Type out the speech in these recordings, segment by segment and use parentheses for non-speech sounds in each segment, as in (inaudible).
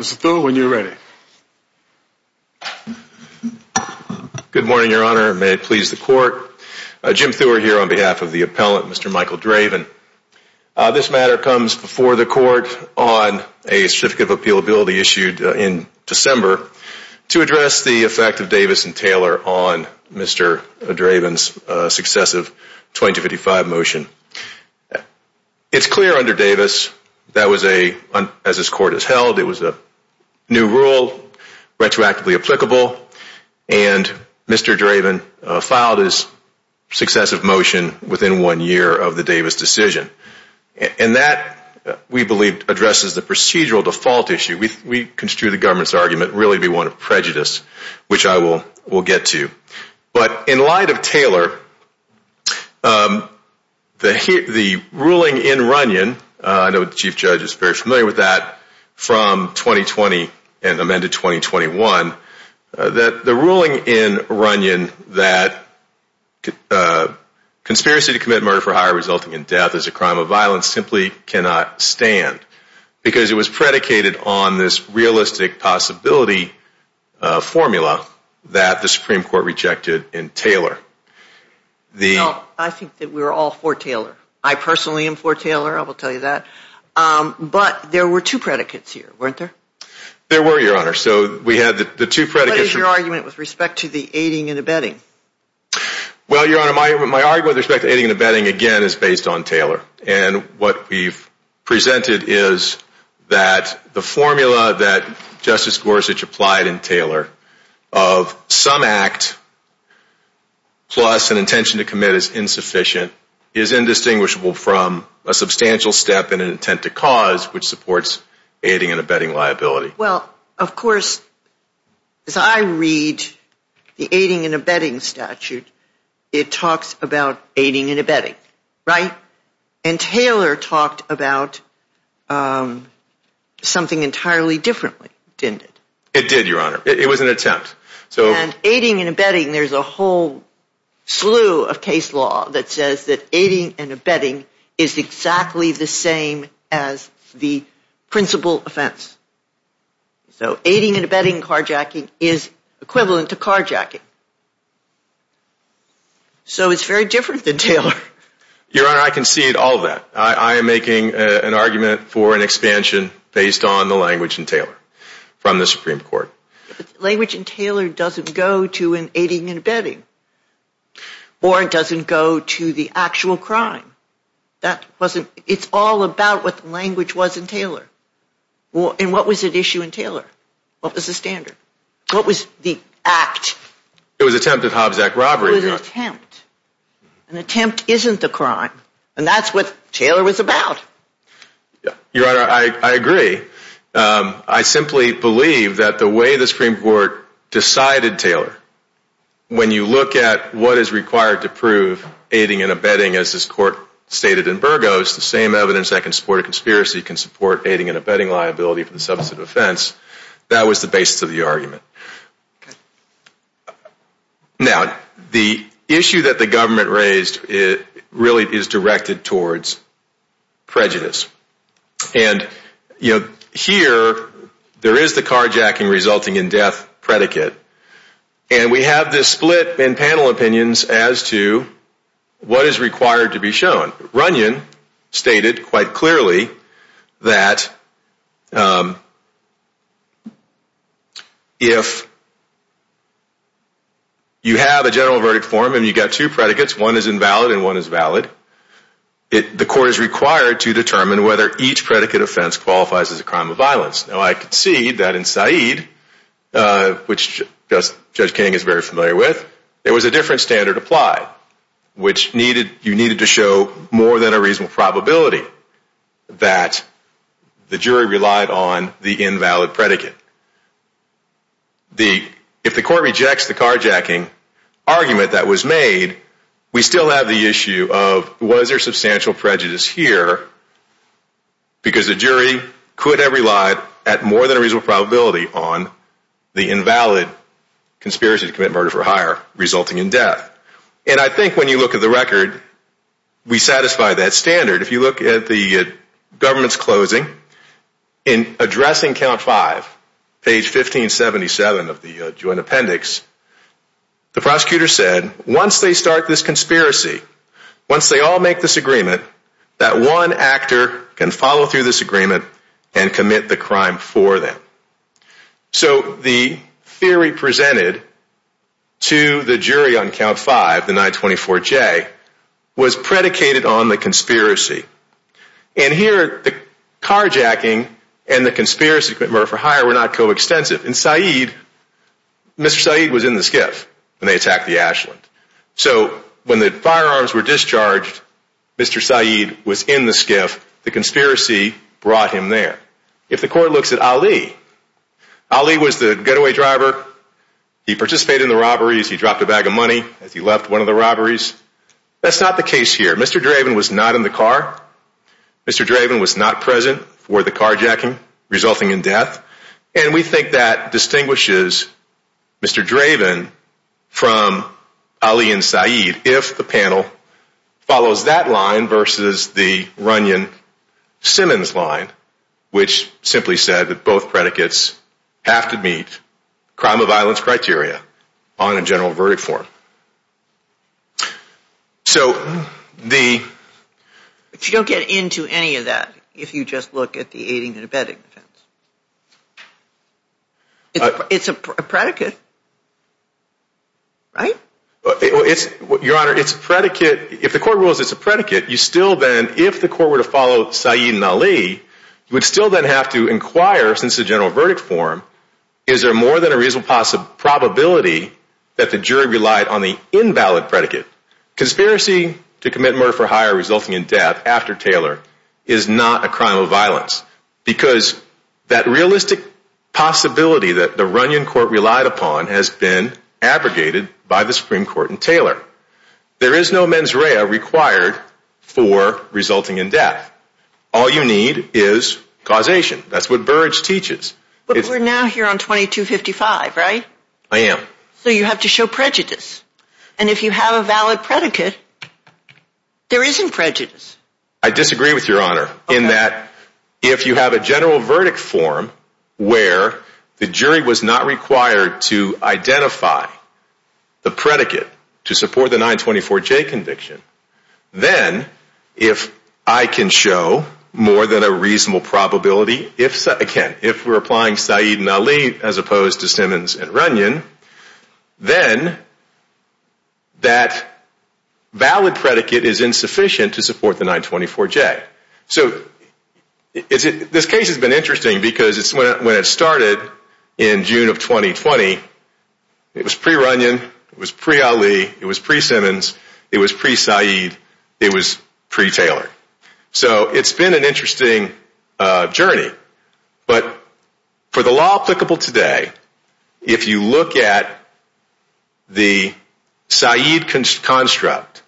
Mr. Thur, when you're ready. Good morning, Your Honor. May it please the Court. Uh, Jim Thur here on behalf of the appellant, Mr. Michael Draven. Uh, this matter comes before the Court on a certificate of appealability issued uh, in December to address the effect of Davis and Taylor on Mr. Draven's successive 2255 motion. It's clear under Davis that was a, as this Court has held, it was a new rule, retroactively applicable, and Mr. Draven uh, filed his successive motion within one year of the Davis decision. And that, uh, we believe, addresses the procedural default issue. We construe the government's argument really to be one of prejudice, which I will get to. But in light of Taylor, um, the ruling in Runyon, uh, I know the Chief Judge is very familiar with that, from 2020 and amended 2021, uh, that the ruling in Runyon that uh, conspiracy to commit murder for hire resulting in death is a crime of violence simply cannot stand. Because it was predicated on this realistic possibility uh, formula that the Supreme Court rejected in Taylor. I think that we're all for Taylor. I personally am for Taylor, I will tell you that. Um, but there were two predicates here, weren't there? There were, Your Honor. So we had the two predicates. What is your argument with respect to the aiding and abetting? Well, Your Honor, my argument with respect to aiding and abetting, again, is based on Taylor. And what we've presented is that the formula that Justice Gorsuch applied in Taylor of some act plus an intention to commit is insufficient, is indistinguishable from a substantial step in an intent to cause, which supports aiding and abetting liability. Well, of course, as I read the aiding and abetting statute, it talks about aiding and abetting, right? And Taylor talked about um, something entirely differently, didn't it? It did, Your Honor. It was an attempt. So And aiding and abetting, there's a whole slew of case law that says that aiding and abetting is exactly the same as the principal offense. So aiding and abetting carjacking is equivalent to carjacking. So it's very different than Taylor. (laughs) Your Honor, I concede all of that. I am making uh, an argument for an expansion based on the language in Taylor from the Supreme Court. The language in Taylor doesn't go to an aiding and abetting. Or it doesn't go to the actual crime. It's all about what the language was in Taylor. And what was at issue in Taylor? What was the standard? What was the act? It was an attempted Hobbs Act robbery. It was an attempt. An attempt isn't the crime. And that's what Taylor was about. Yeah. Your Honor, I agree. Um, I simply believe that the way the Supreme Court decided Taylor, when you look at what is required to prove aiding and abetting, as this Court stated in Burgos, the same evidence that can support a conspiracy can support aiding and abetting liability for the substantive offense, that was the basis of the argument. Now, the issue that the government raised really is directed towards prejudice. And you know, here, there is the carjacking resulting in death predicate. And we have this split in panel opinions as to what is required to be shown. Runyon stated quite clearly that um, if you have a general verdict form and you've got two predicates, one is invalid and one is valid, the Court is required to determine whether each predicate offense qualifies as a crime of violence. Now, I concede that in Said, uh, which Judge King is very familiar with, there was a different standard applied, which needed you needed to show more than a reasonable probability that the jury relied on the invalid predicate. The if the Court rejects the carjacking argument that was made, we still have the issue of was there substantial prejudice here because the jury could have relied at more than a reasonable probability on the invalid conspiracy to commit murder for hire resulting in death. And I think when you look at the record, we satisfy that standard. If you look at the uh, government's closing, in addressing count five, page 1577 of the uh, joint appendix, the prosecutor said, once they start this conspiracy, once they all make this agreement, that one actor can follow through this agreement and commit the crime for them. So the theory presented to the jury on count five, the 924J, was predicated on the conspiracy. And here, the carjacking and the conspiracy for hire were not coextensive. In Said, Mr. Said was in the skiff when they attacked the Ashland. So when the firearms were discharged, Mr. Said was in the skiff. The conspiracy brought him there. If the court looks at Ali, Ali was the getaway driver. He participated in the robberies. He dropped a bag of money as he left one of the robberies. That's not the case here. Mr. Draven was not in the car. Mr. Draven was not present for the carjacking resulting in death. And we think that distinguishes Mr. Draven from Ali and Said if the panel follows that line versus the Runyon-Simmons line, which simply said that both predicates have to meet crime of violence criteria on a general verdict form. So the... But you don't get into any of that if you just look at the aiding and abetting offense. It's a uh, predicate, right? Your Honor, it's a predicate. If the court rules it's a predicate, you still then, if the court were to follow Said and Ali, you would still then have to inquire, since it's a general verdict form, is there more than a reasonable probability that the jury relied on the invalid predicate? Conspiracy to commit murder for hire resulting in death after Taylor is not a crime of violence because that realistic possibility that the Runyon court relied upon has been abrogated by the Supreme Court in Taylor. There is no mens rea required for resulting in death. All you need is causation. That's what Burrage teaches. But we're now here on 2255, right? I am. So you have to show prejudice. And if you have a valid predicate, there isn't prejudice. I disagree with Your Honor in that if you have a general verdict form where the jury was not required to identify the predicate to support the 924J conviction, then if I can show more than a reasonable probability, again, if we're applying Said and Ali as opposed to Simmons and Runyon, then that valid predicate is insufficient to support the 924J. So this case has been interesting because it's when when it started in June of 2020, it was pre-Runyon, it was pre-Ali, it was pre-Simmons, it was pre-Said, it was pre-Taylor. So it's been an interesting uh, journey. But for the law applicable today, if you look at the Said construct,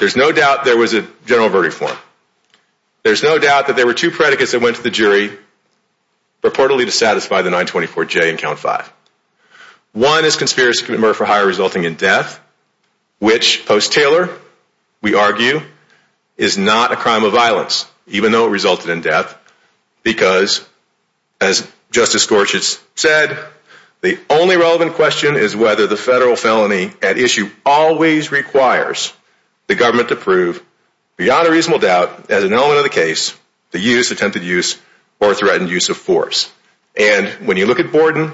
there's no doubt there was a general verdict form. There's no doubt that there were two predicates that went to the jury purportedly to satisfy the 924J in count five. One is conspiracy to commit murder for hire resulting in death, which post-Taylor, we argue, is not a crime of violence, even though it resulted in death, because as Justice Gorsuch said, the only relevant question is whether the federal felony at issue always requires the government to prove, beyond a reasonable doubt, as an element of the case, the use, attempted use, or threatened use of force. And when you look at Borden,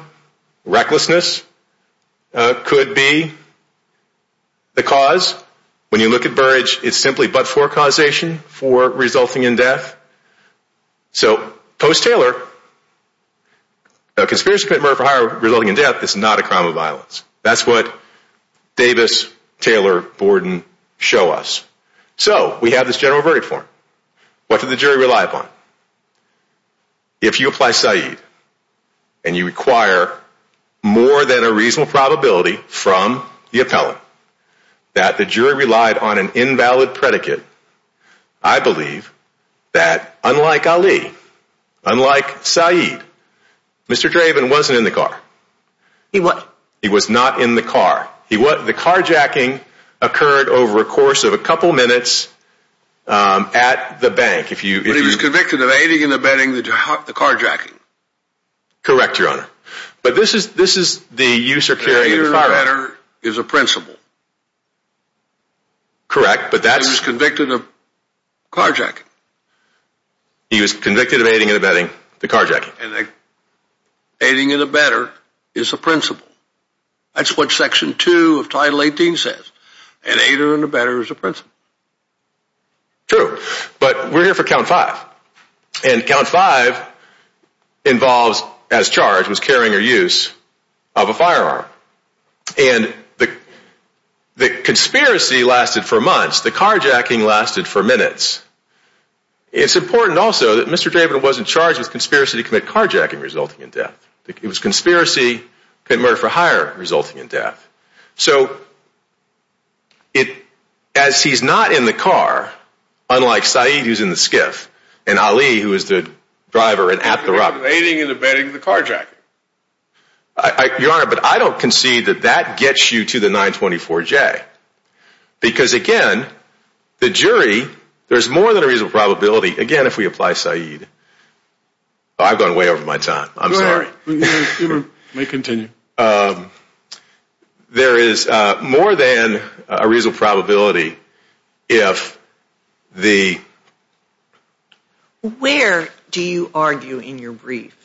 recklessness uh, could be the cause. When you look at Burrage, it's simply but-for causation for resulting in death. So post-Taylor, a conspiracy to commit murder for hire resulting in death is not a crime of violence. That's what Davis, Taylor, Borden show us. So we have this general verdict form. What did the jury rely upon? If you apply Said and you require more than a reasonable probability from the appellant that the jury relied on an invalid predicate, I believe that unlike Ali, unlike Said, Mr. Draven wasn't in the car. He what? He was not in the car. He was the carjacking occurred over a course of a couple minutes um, at the bank. If you But he was convicted of aiding and abetting the carjacking. Correct, Your Honor. But this is this is the use or carrying of the firearm. Aiding and abetting is a principal. Correct, but that's... He was convicted of carjacking. He was convicted of aiding and abetting the carjacking. And aiding and abetting is a principal. That's what Section 2 of Title 18 says. An aider and abetter is a principal. True, but we're here for Count 5. And Count 5 involves, as charged, was carrying or use of a firearm. And the conspiracy lasted for months. The carjacking lasted for minutes. It's important also that Mr. Draven wasn't charged with conspiracy to commit carjacking resulting in death. It was conspiracy to commit murder for hire resulting in death. So as he's not in the car, unlike Said who's in the skiff, and Ali who is the driver and at the robbery... Aiding and abetting the carjacking. Your Honor, but I don't concede that that gets you to the 924J. Because again, the jury, there's more than a reasonable probability, again if we apply Said. Oh, I've gone way over my time. I'm sorry. You may continue. Um, there is uh, more than a reasonable probability if the... Where do you argue in your brief,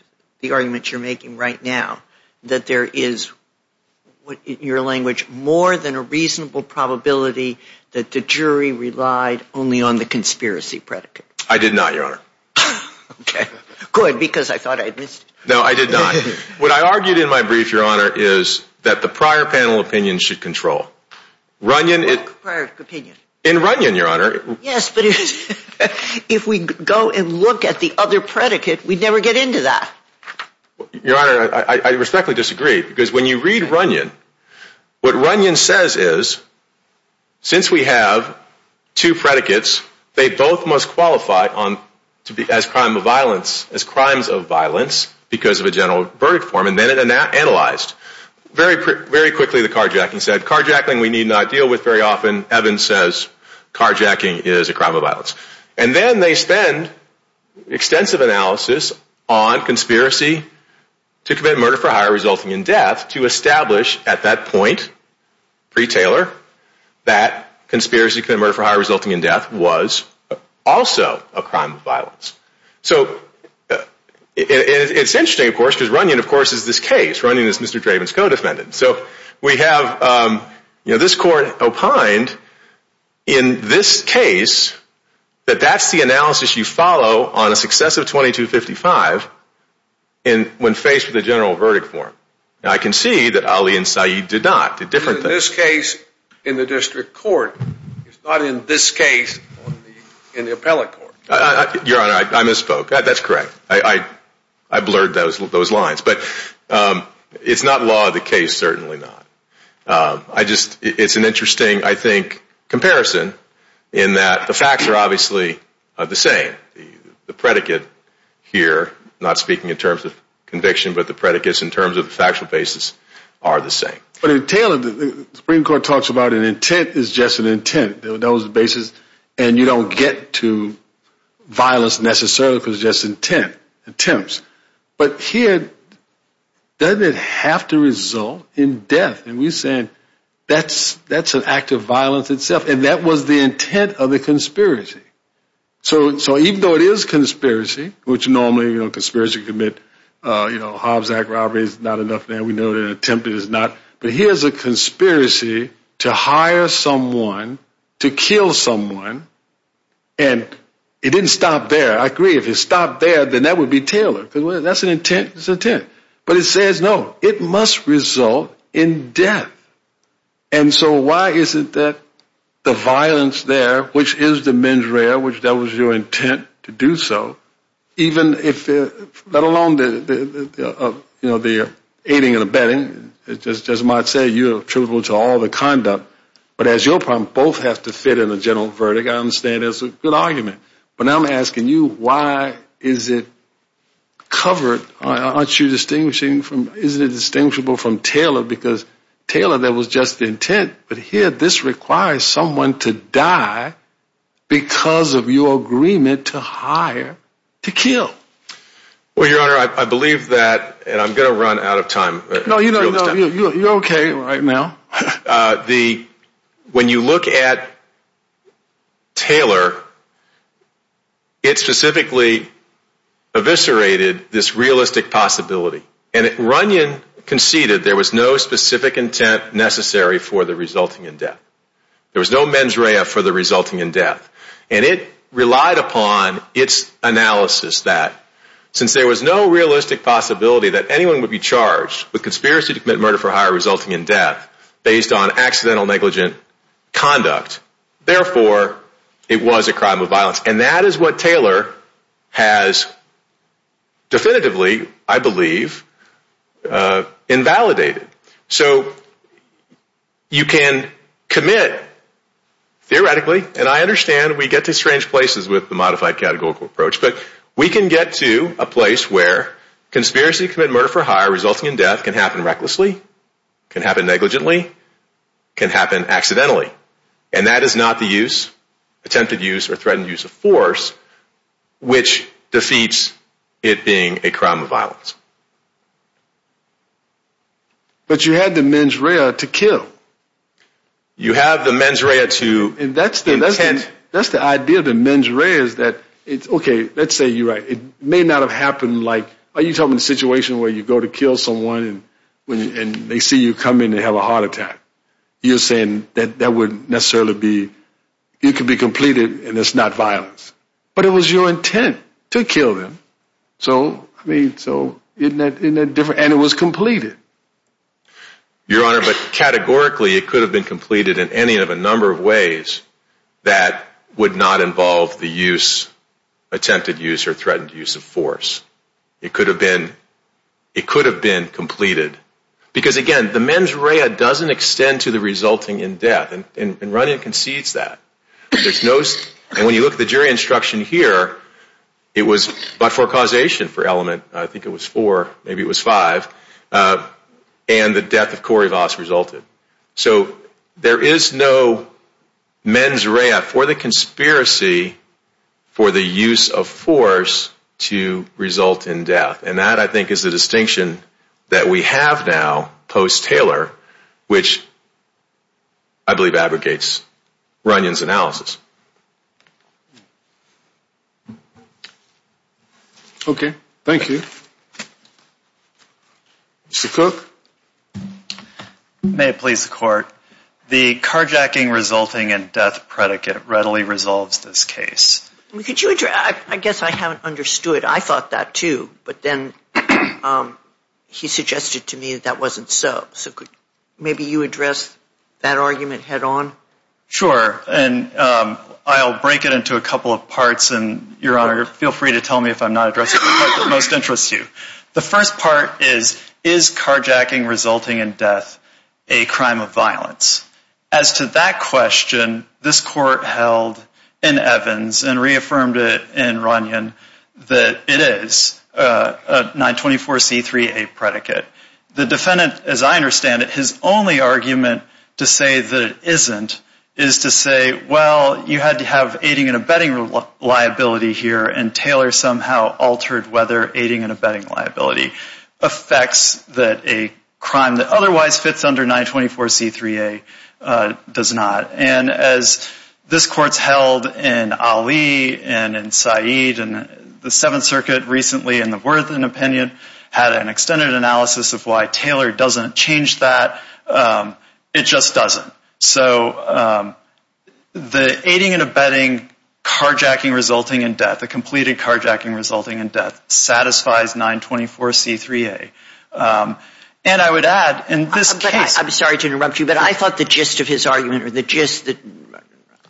the argument you're making right now, that there is, in your language, more than a reasonable probability that the jury relied only on the conspiracy predicate? I did not, Your Honor. (laughs) Okay. Good, because I thought I'd missed it. No, I did not. (laughs) What I argued in my brief, Your Honor, is that the prior panel opinion should control. Runyon... What prior opinion? In Runyon, Your Honor. Yes, but (laughs) if we go and look at the other predicate, we'd never get into that. Your Honor, I respectfully disagree. Because when you read Runyon, what Runyon says is, since we have two predicates, they both must qualify as crimes of violence because of a general verdict form. And then it analyzed. Very quickly, the carjacking said, carjacking we need not deal with very often. Evans says carjacking is a crime of violence. And then they spend extensive analysis on conspiracy to commit murder for hire resulting in death to establish at that point, pre-Taylor, that conspiracy to commit murder for hire resulting in death was also a crime of violence. So uh, it's interesting, of course, because Runyon, of course, is this case. Runyon is Mr. Draven's co-defendant. So we have um, you know, this court opined in this case that that's the analysis you follow on a successive 2255 when faced with a general verdict form. Now, I can see that Ali and Said did not, did different things. In this case, in the district court, it's not in this case in the appellate court. Your Honor, I misspoke. That's correct. I blurred those lines. But um, it's not law of the case, certainly not. Um, I just, It's an interesting, I think, comparison in that the facts are obviously uh, the same. The predicate here, not speaking in terms of conviction, but the predicates in terms of the factual basis are the same. But in Taylor, the Supreme Court talks about an intent is just an intent. That was the basis. And you don't get to violence necessarily because it's just intent, attempts. But here, doesn't it have to result in death? And we're saying that's an act of violence itself. And that was the intent of the conspiracy. So even though it is conspiracy, which normally, you know, conspiracy to commit, uh, you know, Hobbs Act robbery is not enough now. We know that attempted is not. But here's a conspiracy to hire someone to kill someone. And it didn't stop there. I agree. If it stopped there, then that would be Taylor. Because that's an intent. It's intent. But it says, no, it must result in death. And so why isn't that the violence there, which is the mens rea, which that was your intent to do so, even if, uh, let alone the, uh, uh, you know, the aiding and abetting, as Mott said, you're attributable to all the conduct. But as your problem, both have to fit in a general verdict. I understand that's a good argument. But I'm asking you, why is it covered? Aren't you distinguishing from, isn't it distinguishable from Taylor? Because Taylor, that was just the intent. But here, this requires someone to die because of your agreement to hire to kill. Well, Your Honor, I believe that, and I'm going to run out of time. No, you're okay right now. (laughs) Uh, when you look at Taylor, it specifically eviscerated this realistic possibility. And Runyon conceded there was no specific intent necessary for the resulting in death. There was no mens rea for the resulting in death. And it relied upon its analysis that since there was no realistic possibility that anyone would be charged with conspiracy to commit murder for hire resulting in death based on accidental negligent conduct, therefore, it was a crime of violence. And that is what Taylor has definitively, I believe, uh, invalidated. So you can commit, theoretically, and I understand we get to strange places with the modified categorical approach, but we can get to a place where conspiracy to commit murder for hire resulting in death can happen recklessly, can happen negligently, can happen accidentally. And that is not the use, attempted use, or threatened use of force, which defeats it being a crime of violence. But you had the mens rea to kill. You have the mens rea to intent. That's the idea of the mens rea is that, it's, okay, let's say you're right. It may not have happened like, are you talking about a situation where you go to kill someone and they see you come in and have a heart attack? You're saying that that wouldn't necessarily be, it could be completed and it's not violence. But it was your intent to kill them. So, I mean, so isn't that different? And it was completed. Your Honor, but categorically it could have been completed in any of a number of ways that would not involve the use, attempted use, or threatened use of force. It could have been it could have been completed. Because, again, the mens rea doesn't extend to the resulting in death. And Runyon concedes that. There's no and when you look at the jury instruction here, it was but for causation for element, I think it was four, maybe it was five, uh, and the death of Corey Voss resulted. So there is no mens rea for the conspiracy for the use of force to result in death. And that, I think, is the distinction that we have now post-Taylor, which I believe abrogates Runyon's analysis. Okay. Thank you. Mr. Cook? May it please the Court. The carjacking resulting in death predicate readily resolves this case. Could you address, I guess I haven't understood. I thought that, too. But then (clears throat) um, he suggested to me that that wasn't so. So could maybe you address that argument head on? Sure. And um, I'll break it into a couple of parts. And, Your Honor, feel free to tell me if I'm not addressing the part that most interests you. The first part is, is carjacking resulting in death a crime of violence? As to that question, this Court held in Evans and reaffirmed it in Runyon that it is uh, a 924C3A predicate. The defendant, as I understand it, his only argument to say that it isn't is to say, well, you had to have aiding and abetting liability here, and Taylor somehow altered whether aiding and abetting liability affects that a crime that otherwise fits under 924C3A uh, does not. And as this Court's held in Ali and in Said, and the Seventh Circuit recently in the Worthen opinion had an extended analysis of why Taylor doesn't change that, um, it just doesn't. So um, the aiding and abetting carjacking resulting in death, the completed carjacking resulting in death, satisfies 924C3A. And I would add, in this case... I'm sorry to interrupt you, but I thought the gist of his argument, or the gist that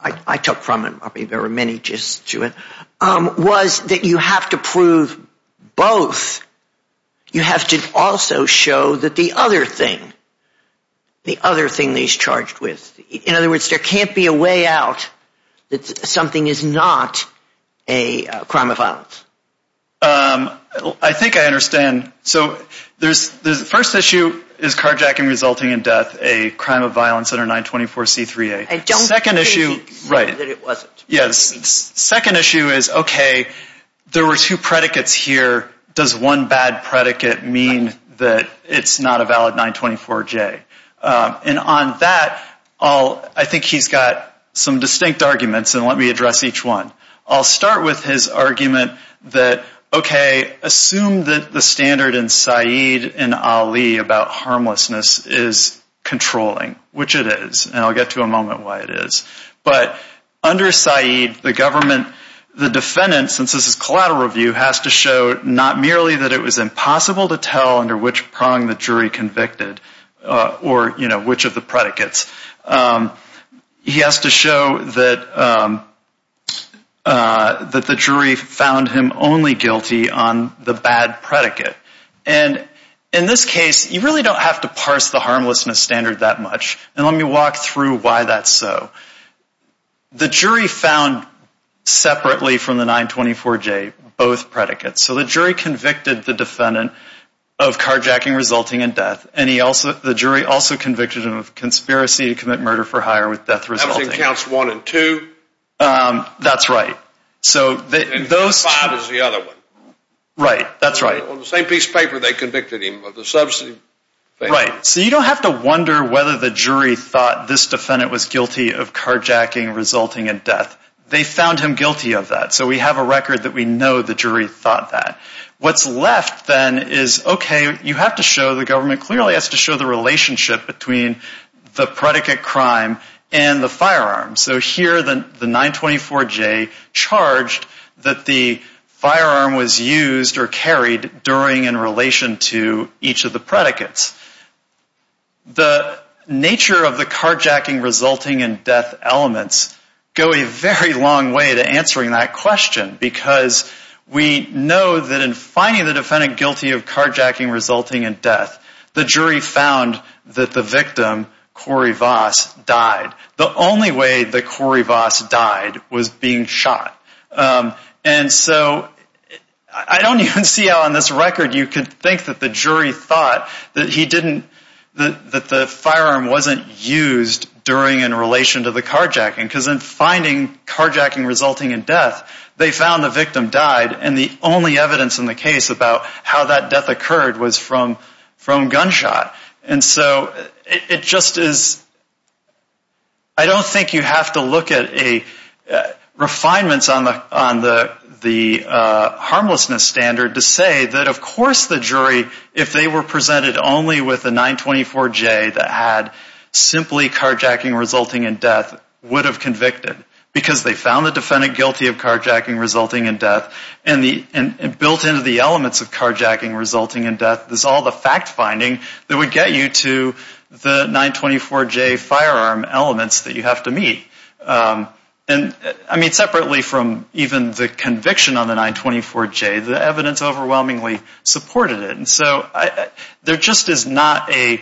I took from it, there were many gists to it, um, was that you have to prove both. You have to also show that the other thing, the other thing that he's charged with, in other words, there can't be a way out that something is not a uh, crime of violence. Um, I think I understand. So the first issue is carjacking resulting in death, a crime of violence under 924C3A. I don't think he said that it wasn't. Yes. Second issue is, okay, there were two predicates here. Does one bad predicate mean that it's not a valid 924J? Um, and on that, I think he's got some distinct arguments, and let me address each one. I'll start with his argument that, okay, assume that the standard in Said and Ali about harmlessness is controlling, which it is, and I'll get to a moment why it is. But under Said, the government, the defendant, since this is collateral review, has to show not merely that it was impossible to tell under which prong the jury convicted uh, or, you know, which of the predicates. Um, he has to show that um, Uh, the jury found him only guilty on the bad predicate. And in this case, you really don't have to parse the harmlessness standard that much, and let me walk through why that's so. The jury found separately from the 924J both predicates. So the jury convicted the defendant of carjacking resulting in death, and he also the jury also convicted him of conspiracy to commit murder for hire with death resulting. That was in counts one and two? Um, that's right. And five is the other one? Right, that's right. On the same piece of paper they convicted him of the subsidy. Right. So you don't have to wonder whether the jury thought this defendant was guilty of carjacking resulting in death. They found him guilty of that. So we have a record that we know the jury thought that. What's left then is, okay, you have to show, the government clearly has to show the relationship between the predicate crime and the firearm. So here the 924J charged that the firearm was used or carried during in relation to each of the predicates. The nature of the carjacking resulting in death elements go a very long way to answering that question because we know that in finding the defendant guilty of carjacking resulting in death, the jury found that the victim, Corey Voss, died. The only way that Corey Voss died was being shot. Um, and so I don't (laughs) even see how on this record you could think that the jury thought that he didn't, that the firearm wasn't used during in relation to the carjacking because in finding carjacking resulting in death, they found the victim died and the only evidence in the case about how that death occurred was from gunshot. And so it just is, I don't think you have to look at refinements on the on the the uh harmlessness standard to say that of course the jury, if they were presented only with a 924J that had simply carjacking resulting in death, would have convicted because they found the defendant guilty of carjacking resulting in death and built into the elements of carjacking resulting in death is all the fact finding that would get you to the 924J firearm elements that you have to meet. Um, and I mean separately from even the conviction on the 924J, the evidence overwhelmingly supported it. And so there just is not a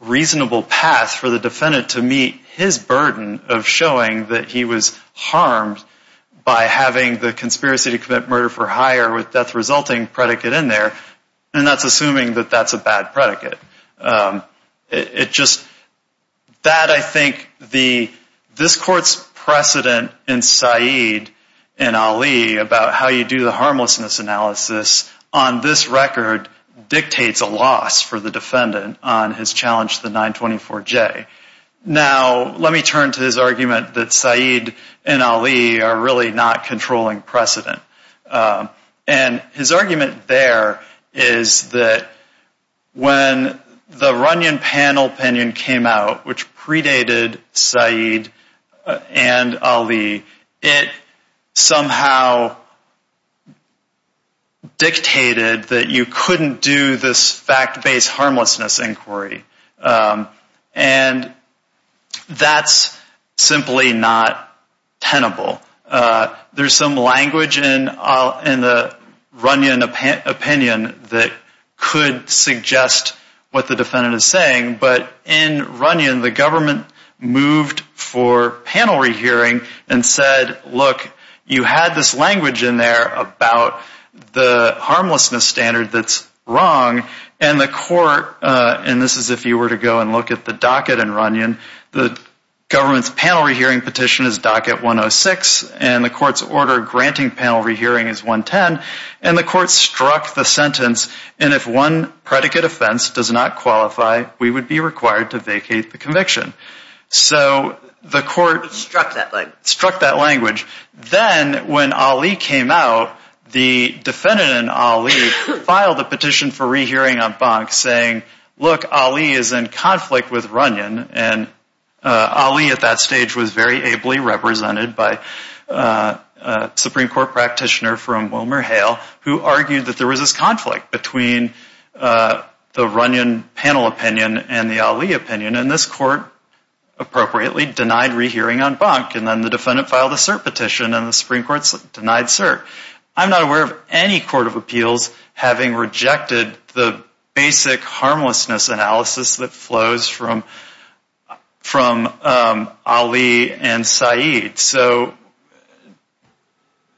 reasonable path for the defendant to meet his burden of showing that he was harmed by having the conspiracy to commit murder for hire with death resulting predicate in there. And that's assuming that that's a bad predicate. Um, it just, that I think the, this court's precedent in Said and Ali about how you do the harmlessness analysis on this record dictates a loss for the defendant on his challenge to the 924J. Now let me turn to his argument that Said and Ali are really not controlling precedent. Uh, and his argument there is that when the Runyon panel opinion came out, which predated Said uh, and Ali, it somehow dictated that you couldn't do this fact-based harmlessness inquiry. Um, and that's simply not tenable. Uh, there's some language in uh, the Runyon opinion that could suggest what the defendant is saying. But in Runyon, the government moved for panel rehearing and said, look, you had this language in there about the harmlessness standard that's wrong. And the court, uh, and this is if you were to go and look at the docket in Runyon, the government's panel rehearing petition is docket 106, and the court's order granting panel rehearing is 110. And the court struck the sentence, and if one predicate offense does not qualify, we would be required to vacate the conviction. So the court struck that language. Then when Ali came out, the defendant in Ali (coughs) filed a petition for rehearing en banc saying, look, Ali is in conflict with Runyon. And Uh, Ali at that stage was very ably represented by a Supreme Court practitioner from WilmerHale who argued that there was this conflict between the Runyon panel opinion and the Ali opinion. And this court appropriately denied rehearing en banc. And then the defendant filed a cert petition, and the Supreme Court denied cert. I'm not aware of any court of appeals having rejected the basic harmlessness analysis that flows from Um, Ali and Said. So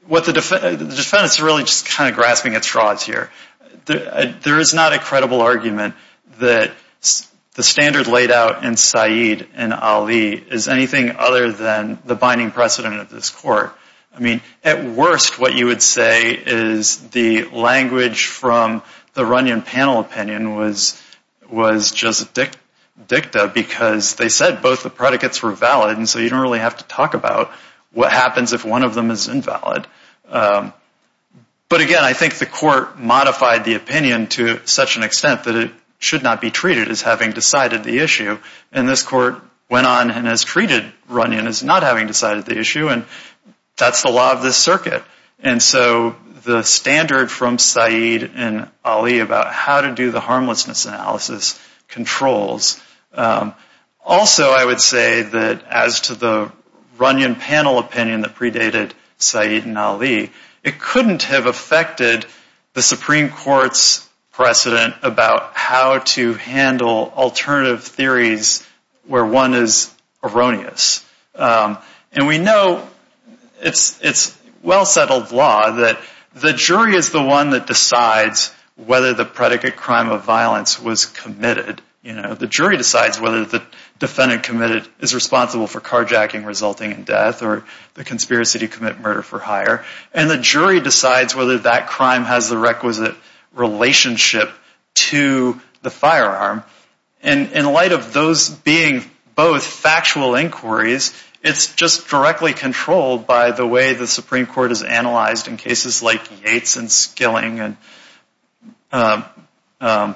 what the defendant's are really just kind of grasping at straws here. Uh, there is not a credible argument that the standard laid out in Said and Ali is anything other than the binding precedent of this court. I mean, at worst, what you would say is the language from the Runyon panel opinion was was just dicta because they said both the predicates were valid, and so you don't really have to talk about what happens if one of them is invalid. Um, but again, I think the court modified the opinion to such an extent that it should not be treated as having decided the issue. And this court went on and has treated Runyon as not having decided the issue, and that's the law of this circuit. And so the standard from Said and Ali about how to do the harmlessness analysis controls. Um, also, I would say that as to the Runyon panel opinion that predated Said and Ali, it couldn't have affected the Supreme Court's precedent about how to handle alternative theories where one is erroneous. Um, and we know it's well-settled law that the jury is the one that decides whether the predicate crime of violence was committed. You know, the jury decides whether the defendant committed is responsible for carjacking resulting in death or the conspiracy to commit murder for hire. And the jury decides whether that crime has the requisite relationship to the firearm. And in light of those being both factual inquiries, it's just directly controlled by the way the Supreme Court has analyzed in cases like Yates and Skilling and Um, um,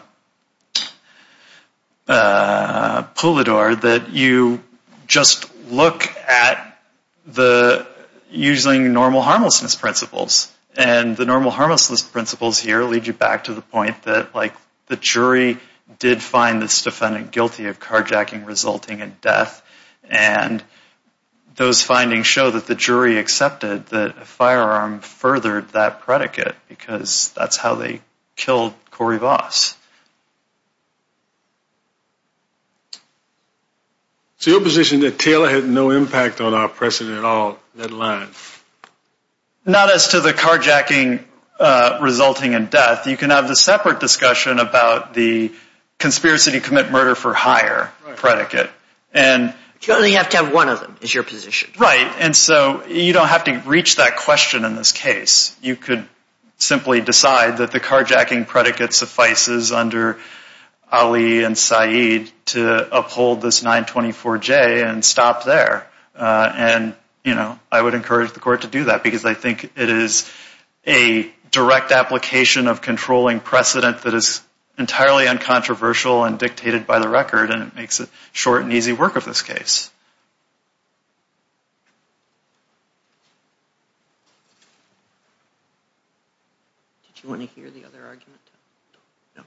uh, Pulido that you just look at the using normal harmlessness principles. And the normal harmlessness principles here lead you back to the point that like, the jury did find this defendant guilty of carjacking resulting in death. And those findings show that the jury accepted that a firearm furthered that predicate because that's how they killed Corey Voss. So your position that Taylor had no impact on our precedent at all, that line? Not as to the carjacking uh, resulting in death. You can have the separate discussion about the conspiracy to commit murder for hire predicate. And you only have to have one of them is your position. Right. And so you don't have to reach that question in this case. You could simply decide that the carjacking predicate suffices under Ali and Said to uphold this 924J and stop there. Uh, and, you know, I would encourage the court to do that because I think it is a direct application of controlling precedent that is entirely uncontroversial and dictated by the record. And it makes it short and easy work of this case. Did you want to hear the other argument? No.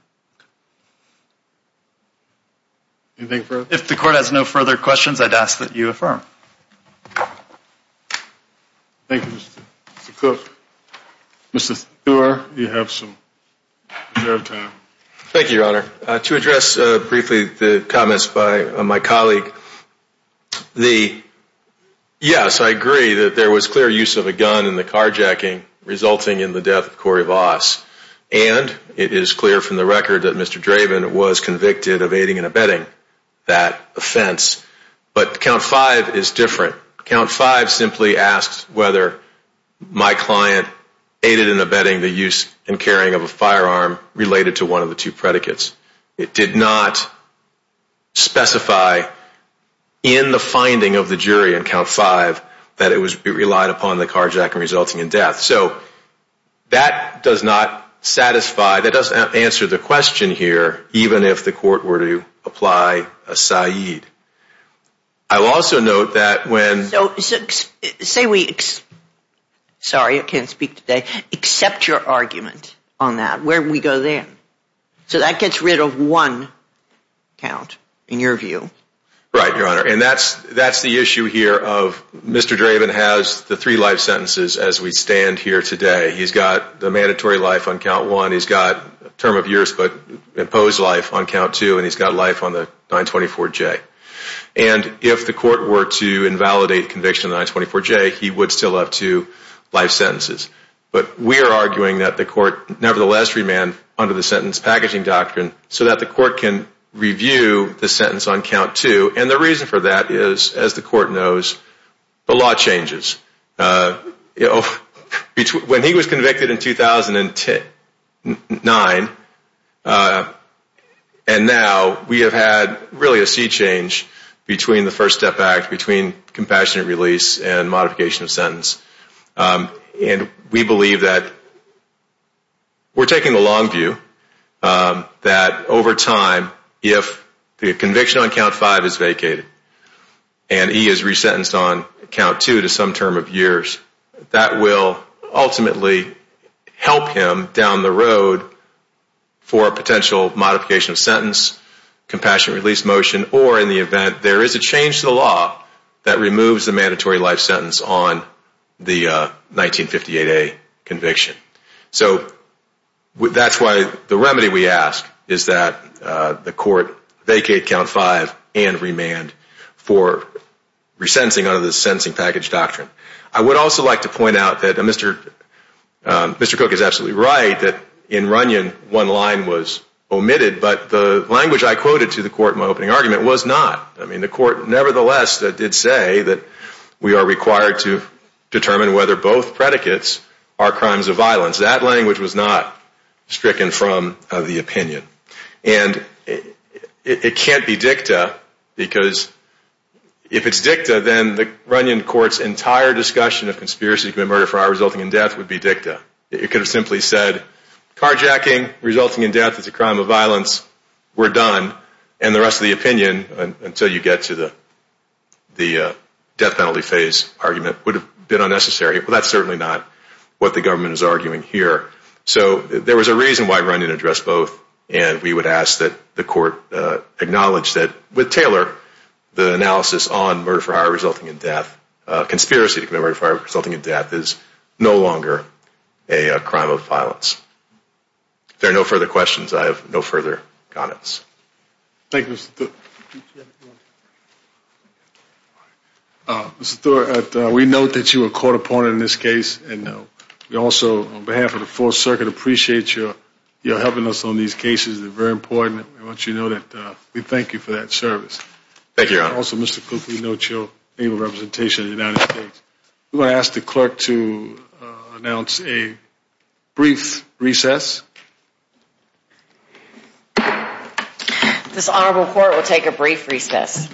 Anything further? If the court has no further questions, I'd ask that you affirm. Thank you, Mr. Cook. Mr. Thur, you have some reserved time. Thank you, Your Honor. Uh, to address uh, briefly the comments by uh, my colleague, the yes, I agree that there was clear use of a gun in the carjacking resulting in the death of Corey Voss. And it is clear from the record that Mr. Draven was convicted of aiding and abetting that offense. But count five is different. Count five simply asks whether my client aided and abetting the use and carrying of a firearm related to one of the two predicates. It did not specify in the finding of the jury in count five that it was relied upon the carjacking resulting in death. So that does not satisfy, that doesn't answer the question here, even if the court were to apply a Said. I will also note that when... So say we, sorry I can't speak today, accept your argument on that. Where do we go then? So that gets rid of one count in your view. Right, Your Honor. And that's that's the issue here of Mr. Draven has the three life sentences as we stand here today. He's got the mandatory life on count one. He's got a term of years but imposed life on count two. And he's got life on the 924J. And if the court were to invalidate conviction on the 924J, he would still have two life sentences. But we are arguing that the court nevertheless remand under the sentence packaging doctrine so that the court can review the sentence on count two. And the reason for that is, as the court knows, the law changes. Uh, (laughs) when he was convicted in 2009 uh, and now, we have had really a sea change between the First Step Act, between compassionate release and modification of sentence. Um, and we believe that we're taking the long view um, that over time, if the conviction on count five is vacated and he is resentenced on count two to some term of years, that will ultimately help him down the road for a potential modification of sentence, compassionate release motion, or in the event there is a change to the law that removes the mandatory life sentence on the uh, 1958A conviction. So that's why the remedy we ask is that uh, the court vacate count five and remand for resentencing under the sentencing package doctrine. I would also like to point out that uh, Mr. Um, Cook is absolutely right that in Runyon, one line was omitted, but the language I quoted to the court in my opening argument was not. I mean, the court nevertheless uh, did say that we are required to determine whether both predicates are crimes of violence. That language was not stricken from the opinion. And it can't be dicta because if it's dicta, then the Runyon court's entire discussion of conspiracy to commit murder for hire resulting in death would be dicta. It could have simply said, carjacking resulting in death is a crime of violence, we're done, and the rest of the opinion, until you get to the uh, death penalty phase argument, would have been unnecessary. Well, that's certainly not what the government is arguing here. So there was a reason why Runyon addressed both, and we would ask that the court uh, acknowledge that with Taylor, the analysis on murder for hire resulting in death, uh, conspiracy to commit murder for hire resulting in death is no longer a uh, crime of violence. If there are no further questions, I have no further comments. Thank you, Mr. Thur. Mr. We note that you were court opponent in this case, and we also, on behalf of the Fourth Circuit, appreciate your helping us on these cases. They're very important. I want you to know that uh, we thank you for that service. Thank you, Your Honor. Also, Mr. Cook, we note your able representation of the United States. We're going to ask the clerk to uh, announce a brief recess. This honorable court will take a brief recess.